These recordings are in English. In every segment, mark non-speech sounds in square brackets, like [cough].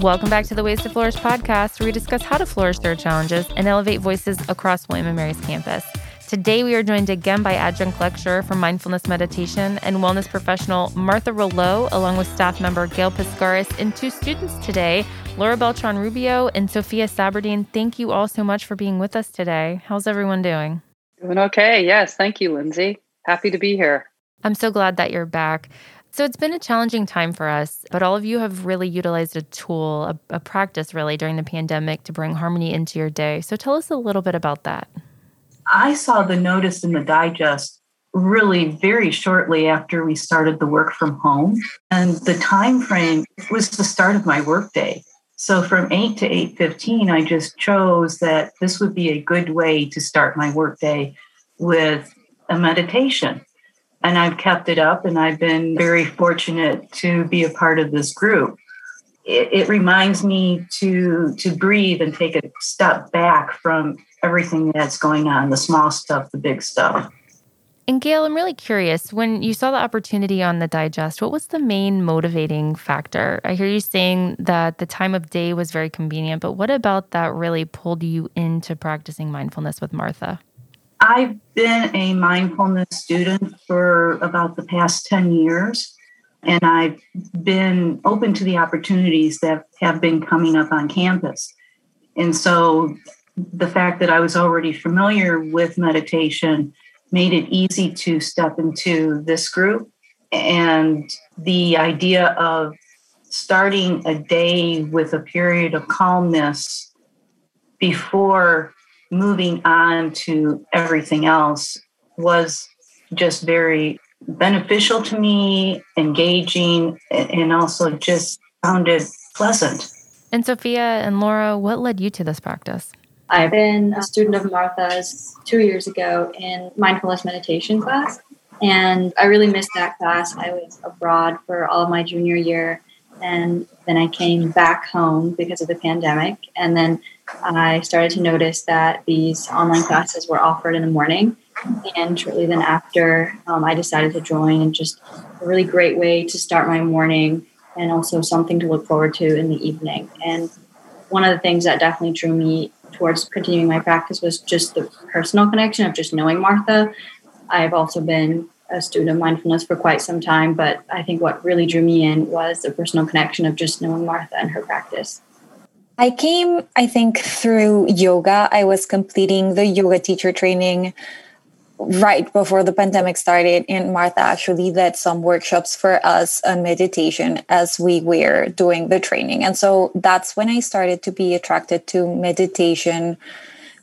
Welcome back to the Ways to Flourish podcast, where we discuss how to flourish through challenges and elevate voices across William & Mary's campus. Today, we are joined again by adjunct lecturer for mindfulness meditation and wellness professional Martha Rouleau, along with staff member Gail Piscaris, and two students today, Laura Beltran Rubio and Sophia Saberdine. Thank you all so much for being with us today. How's everyone doing? Doing okay. Yes. Thank you, Lindsay. Happy to be here. I'm so glad that you're back. So it's been a challenging time for us, but all of you have really utilized a tool, a, a, practice really during the pandemic to bring harmony into your day. So tell us a little bit about that. I saw the notice in the digest really very shortly after we started the work from home and the time frame was the start of my workday. So from 8 to 8:15 I just chose that this would be a good way to start my workday with a meditation and I've kept it up and I've been very fortunate to be a part of this group. It, it, reminds me to to breathe and take a step back from everything that's going on, the small stuff, the big stuff. And Gail, I'm really curious. When you saw the opportunity on the digest, what was the main motivating factor? I hear you saying that the time of day was very convenient, but what about that really pulled you into practicing mindfulness with Martha? I've been a mindfulness student for about the past 10 years, and I've been open to the opportunities that have been coming up on campus. And so the fact that I was already familiar with meditation made it easy to step into this group. And the idea of starting a day with a period of calmness before moving on to everything else was just very beneficial to me, engaging, and also just sounded pleasant. And Sophia and Laura, what led you to this practice? I've been a student of Martha's two years ago in mindfulness meditation class, and I really missed that class. I was abroad for all of my junior year, and then I came back home because of the pandemic, and then I started to notice that these online classes were offered in the morning. And shortly then after, um, I decided to join, and just a really great way to start my morning and also something to look forward to in the evening. And one of the things that definitely drew me towards continuing my practice was just the personal connection of just knowing Martha. I've also been a student of mindfulness for quite some time, but I think what really drew me in was the personal connection of just knowing Martha and her practice. I came, I think, through yoga. I was completing the yoga teacher training right before the pandemic started and martha actually led some workshops for us on meditation as we were doing the training and so that's when i started to be attracted to meditation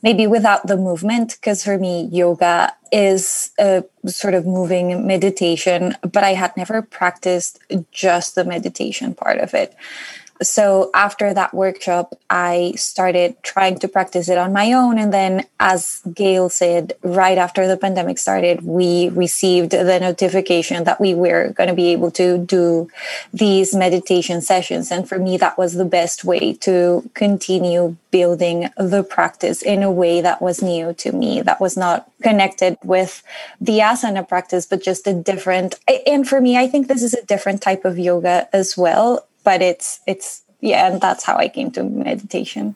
maybe without the movement because for me yoga is a sort of moving meditation but i had never practiced just the meditation part of it so after that workshop i started trying to practice it on my own. And then as gail said right after the pandemic started we received the notification that we were going to be able to do these meditation sessions. And for me that was the best way to continue building the practice in a way that was new to me that was not connected with the asana practice but just a different and for me i think this is a different type of yoga as well but it's it's yeah and that's how i came to meditation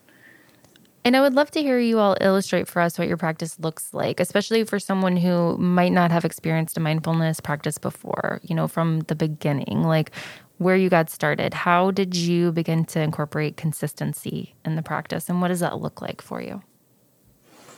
and I would love to hear you all illustrate for us what your practice looks like, especially for someone who might not have experienced a mindfulness practice before, you know, from the beginning, like where you got started. How did you begin to incorporate consistency in the practice, and what does that look like for you?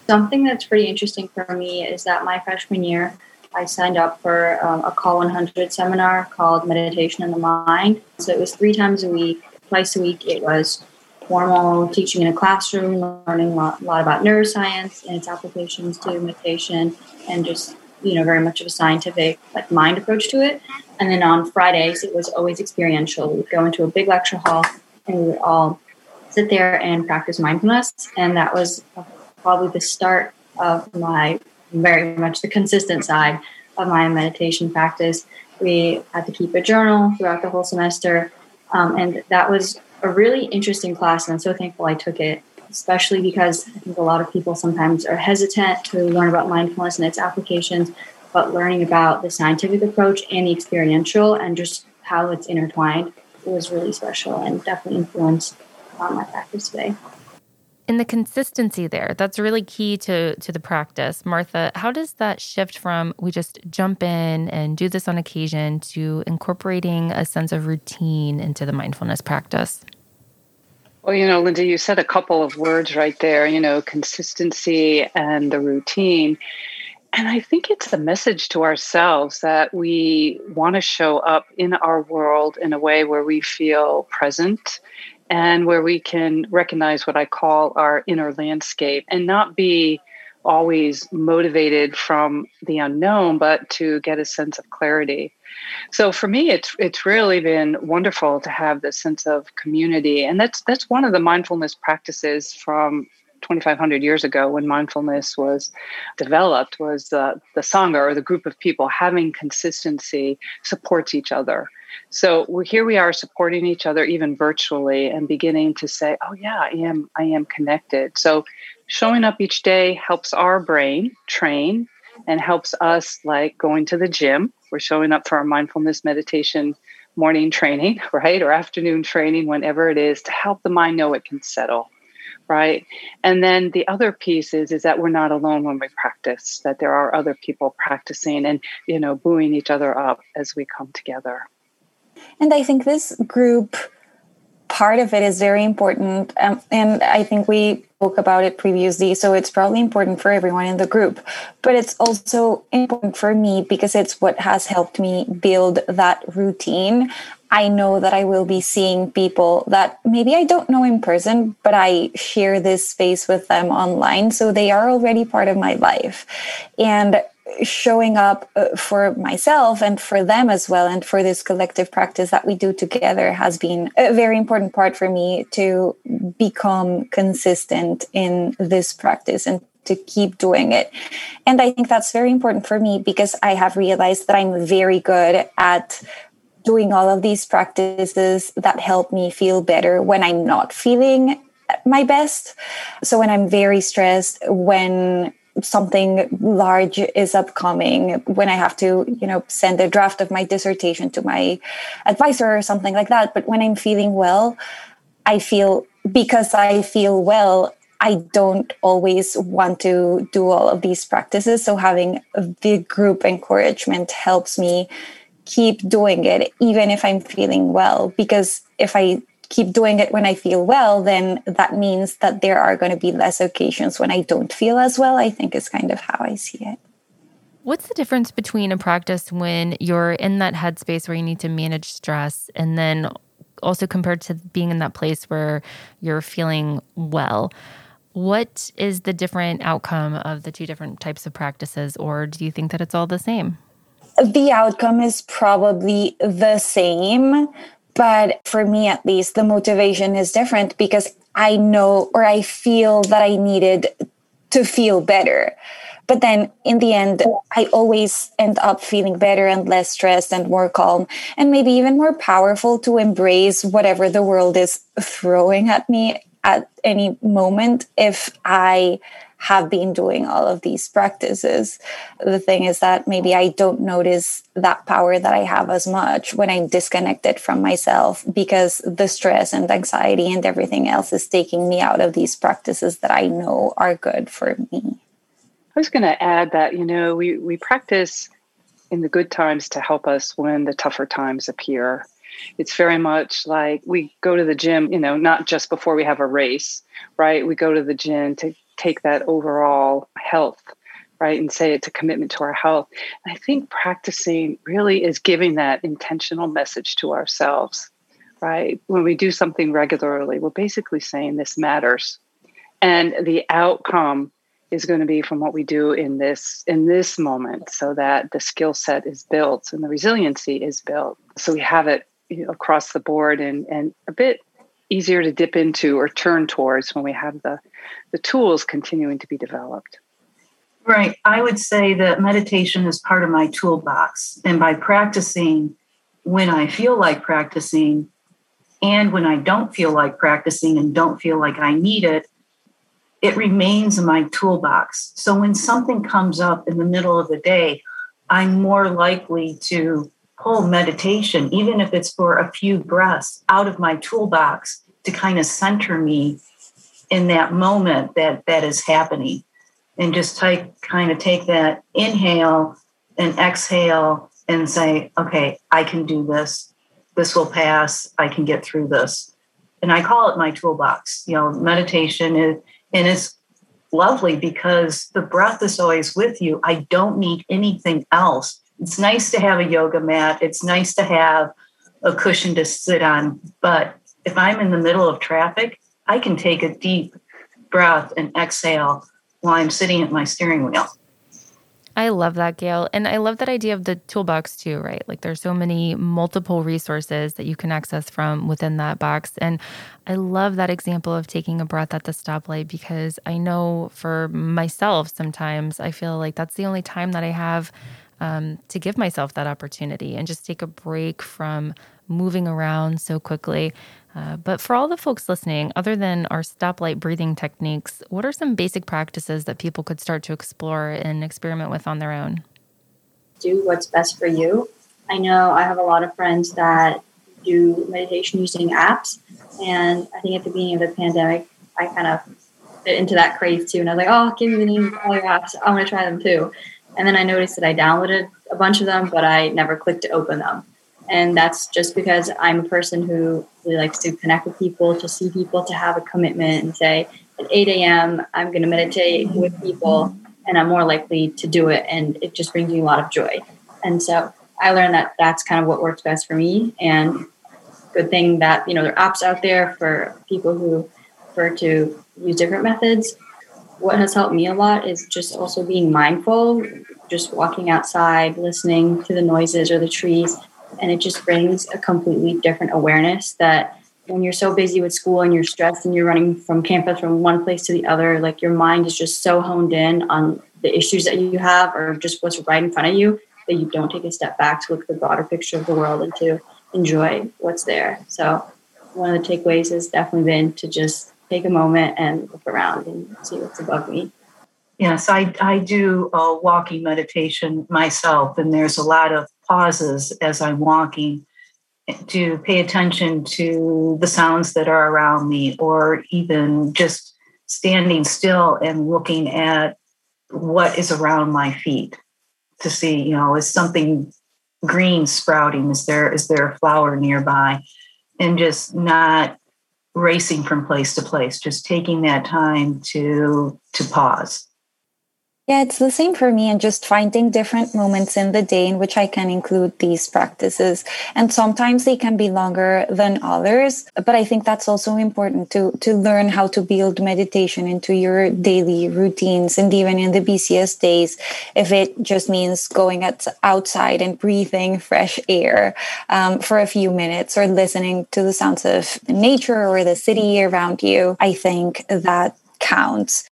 Something that's pretty interesting for me is that my freshman year, I signed up for um, a COLL 100 seminar called Meditation in the Mind. So it was three times a week, twice a week. It was formal teaching in a classroom, learning a lot, a lot about neuroscience and its applications to meditation, and just you know very much of a scientific like mind approach to it. And then on Fridays, it was always experiential. We would go into a big lecture hall, and we would all sit there and practice mindfulness. And that was probably the start of my very much the consistent side of my meditation practice. We had to keep a journal throughout the whole semester. Um, and that was a really interesting class. And I'm so thankful I took it, especially because I think a lot of people sometimes are hesitant to learn about mindfulness and its applications, but learning about the scientific approach and the experiential and just how it's intertwined was really special and definitely influenced uh, my practice today. In the consistency there, that's really key to to the practice. Martha, how does that shift from we just jump in and do this on occasion to incorporating a sense of routine into the mindfulness practice? Well, you know, linda you said a couple of words right there, you know, consistency and the routine. And I think it's a message to ourselves that we want to show up in our world in a way where we feel present and where we can recognize what I call our inner landscape and not be always motivated from the unknown, but to get a sense of clarity. So for me, it's it's really been wonderful to have this sense of community, and that's that's one of the mindfulness practices from 2,500 years ago when mindfulness was developed. Was the the sangha or the group of people having consistency supports each other. So here we are supporting each other even virtually and beginning to say, oh yeah, I am I am connected. So showing up each day helps our brain train and helps us like going to the gym. We're showing up for our mindfulness meditation morning training, [laughs] right? Or afternoon training, whenever it is, to help the mind know it can settle right and then the other piece is is that we're not alone when we practice that there are other people practicing and you know buoying each other up as we come together and I think this group part of it is very important. Um, and I think we spoke about it previously. So it's probably important for everyone in the group. But it's also important for me because it's what has helped me build that routine. I know that I will be seeing people that maybe I don't know in person, but I share this space with them online. So they are already part of my life. And showing up uh, for myself and for them as well and for this collective practice that we do together has been a very important part for me to become consistent in this practice and to keep doing it. And i think that's very important for me because i have realized that i'm very good at doing all of these practices that help me feel better when i'm not feeling my best. So when i'm very stressed when something large is upcoming when i have to you know send a draft of my dissertation to my advisor or something like that. But when i'm feeling well i feel because i feel well i don't always want to do all of these practices. So having the group encouragement helps me keep doing it even if i'm feeling well. Because if i keep doing it when I feel well, then that means that there are going to be less occasions when I don't feel as well. I think is kind of how I see it. What's the difference between a practice when you're in that headspace where you need to manage stress and then also compared to being in that place where you're feeling well? What is the different outcome of the two different types of practices, or do you think that it's all the same? The outcome is probably the same. But for me, at least, the motivation is different because I know or I feel that I needed to feel better. But then in the end, I always end up feeling better and less stressed and more calm and maybe even more powerful to embrace whatever the world is throwing at me at any moment if I have been doing all of these practices. The thing is that maybe I don't notice that power that I have as much when I'm disconnected from myself because the stress and anxiety and everything else is taking me out of these practices that I know are good for me. I was going to add that, you know, we, we practice in the good times to help us when the tougher times appear. It's very much like we go to the gym, you know, not just before we have a race, right? We go to the gym to take that overall health right and say it's a commitment to our health. And i think practicing really is giving that intentional message to ourselves right? When we do something regularly we're basically saying this matters. And the outcome is going to be from what we do in this in this moment so that the skill set is built and the resiliency is built. So we have it across the board and and a bit easier to dip into or turn towards when we have the, the tools continuing to be developed. Right. I would say that meditation is part of my toolbox. And by practicing when I feel like practicing and when I don't feel like practicing and don't feel like I need it, it remains in my toolbox. So when something comes up in the middle of the day, I'm more likely to pull meditation, even if it's for a few breaths, out of my toolbox to kind of center me in that moment that that is happening. And just take kind of take that inhale and exhale and say okay i can do this. This will pass. I can get through this. And i call it my toolbox. You know meditation is and it's lovely because the breath is always with you. I don't need anything else it's nice to have a yoga mat it's nice to have a cushion to sit on but if i'm in the middle of traffic I can take a deep breath and exhale while I'm sitting at my steering wheel. I love that, Gail. And I love that idea of the toolbox too, right? Like there's so many multiple resources that you can access from within that box. And I love that example of taking a breath at the stoplight because I know for myself, sometimes I feel like that's the only time that I have um, to give myself that opportunity and just take a break from moving around so quickly. Uh, but for all the folks listening, other than our stoplight breathing techniques, what are some basic practices that people could start to explore and experiment with on their own? Do what's best for you. I know I have a lot of friends that do meditation using apps. And I think at the beginning of the pandemic, I kind of fit into that craze too. And I was like, oh, give me the name of all your apps. I want to try them too. And then I noticed that I downloaded a bunch of them, but I never clicked to open them. And that's just because I'm a person who really likes to connect with people, to see people, to have a commitment and say, at 8 a.m., I'm going to meditate with people, and I'm more likely to do it. And it just brings me a lot of joy. And so I learned that that's kind of what works best for me. And good thing that, you know, there are apps out there for people who prefer to use different methods. What has helped me a lot is just also being mindful, just walking outside, listening to the noises or the trees, and it just brings a completely different awareness that when you're so busy with school and you're stressed and you're running from campus from one place to the other like your mind is just so honed in on the issues that you have or just what's right in front of you that you don't take a step back to look at the broader picture of the world and to enjoy what's there. So one of the takeaways has definitely been to just take a moment and look around and see what's above me Yes, I, I do a walking meditation myself, and there's a lot of pauses as I'm walking to pay attention to the sounds that are around me, or even just standing still and looking at what is around my feet to see, you know, is something green sprouting? Is there is there a flower nearby? And just not racing from place to place, just taking that time to to pause. Yeah, it's the same for me, and just finding different moments in the day in which I can include these practices. And sometimes they can be longer than others, but I think that's also important to to learn how to build meditation into your daily routines, and even in the busiest days, if it just means going at, outside and breathing fresh air um, for a few minutes, or listening to the sounds of nature or the city around you, I think that counts.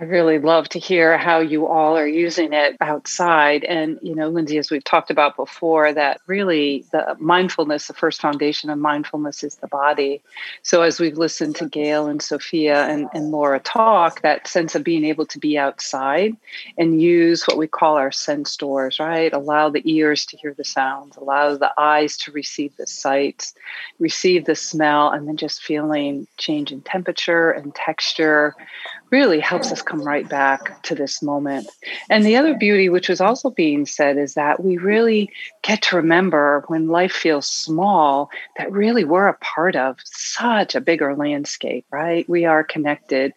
I really love to hear how you all are using it outside. And, you know, Lindsay, as we've talked about before, that really the mindfulness, the first foundation of mindfulness is the body. So as we've listened to Gail and Sophia and, and Laura talk, that sense of being able to be outside and use what we call our sense doors, right? Allow the ears to hear the sounds, allow the eyes to receive the sights, receive the smell, and then just feeling change in temperature and texture really helps us come right back to this moment. And the other beauty, which was also being said, is that we really get to remember when life feels small that really we're a part of such a bigger landscape, right? We are connected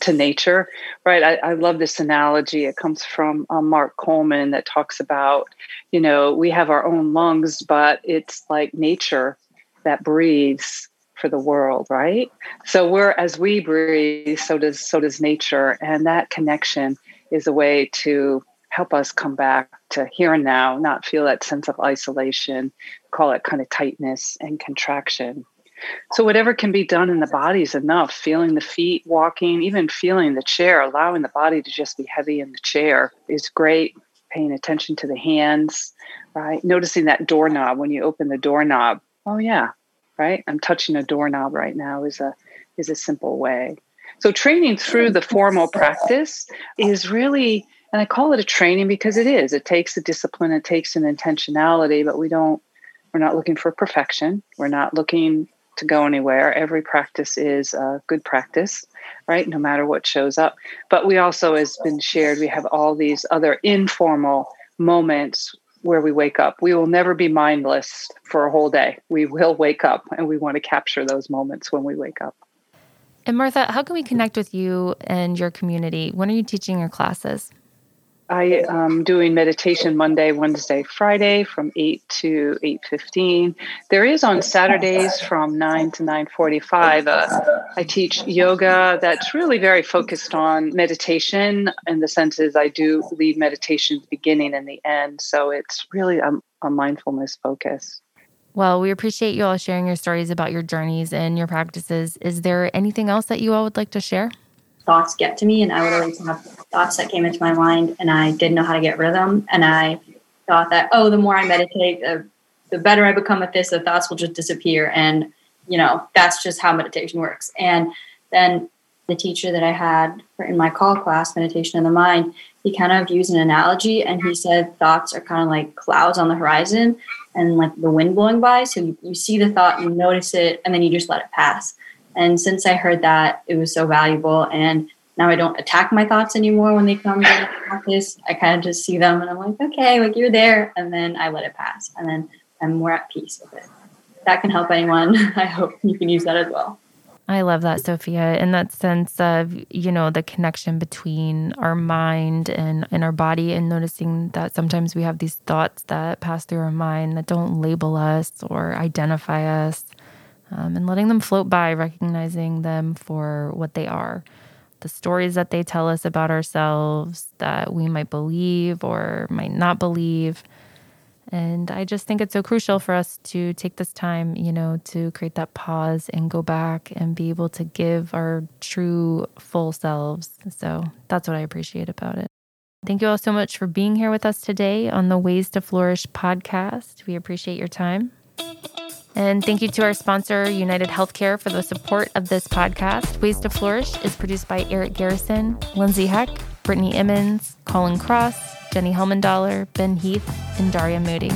to nature, right? I, I love this analogy. It comes from um, Mark Coleman that talks about, you know, we have our own lungs, but it's like nature that breathes for the world right? So we're as we breathe so does so does nature. And that connection is a way to help us come back to here and now not feel that sense of isolation call it kind of tightness and contraction. So whatever can be done in the body is enough. Feeling the feet walking even feeling the chair allowing the body to just be heavy in the chair is great. Paying attention to the hands right? Noticing that doorknob when you open the doorknob. Oh yeah right? I'm touching a doorknob right now is a is a simple way. So training through the formal practice is really And I call it a training because it is. It takes a discipline, it takes an intentionality, but we don't, we're not looking for perfection. We're not looking to go anywhere. Every practice is a good practice, right? No matter what shows up. But we also, as been shared, we have all these other informal moments where we wake up. We will never be mindless for a whole day. We will wake up and we want to capture those moments when we wake up. And Martha, how can we connect with you and your community? When are you teaching your classes? I am doing meditation Monday, Wednesday, Friday from 8 to 8.15. There is on Saturdays from 9 to 9.45. Uh, I teach yoga that's really very focused on meditation in the sense is I do lead meditation beginning and the end. So it's really a, a mindfulness focus. Well, we appreciate you all sharing your stories about your journeys and your practices. Is there anything else that you all would like to share? Thoughts get to me, and I would always have thoughts that came into my mind, and I didn't know how to get rid of them. And I thought that, oh, the more I meditate, the, the better I become at this, the thoughts will just disappear. And, you know, that's just how meditation works. And then the teacher that I had in my COLL class, Meditation in the Mind, he kind of used an analogy and he said thoughts are kind of like clouds on the horizon and like the wind blowing by. So you, you see the thought, you notice it, and then you just let it pass. And since I heard that, it was so valuable. And now I don't attack my thoughts anymore when they come to practice. I kind of just see them and I'm like, okay, like you're there. And then I let it pass. And then I'm more at peace with it. that can help anyone. [laughs] I hope you can use that as well. I love that, Sophia, in that sense of, you know, the connection between our mind and, and our body and noticing that sometimes we have these thoughts that pass through our mind that don't label us or identify us um, and letting them float by, recognizing them for what they are the stories that they tell us about ourselves that we might believe or might not believe. And I just think it's so crucial for us to take this time, you know, to create that pause and go back and be able to give our true full selves. So that's what I appreciate about it. Thank you all so much for being here with us today on the Ways to Flourish podcast. We appreciate your time. And thank you to our sponsor, United Healthcare, for the support of this podcast. Ways to Flourish is produced by Eric Garrison, Lindsay Heck, Brittany Emmons, Colin Cross, Jenny Helmendahler, Ben Heath, and Daria Moody.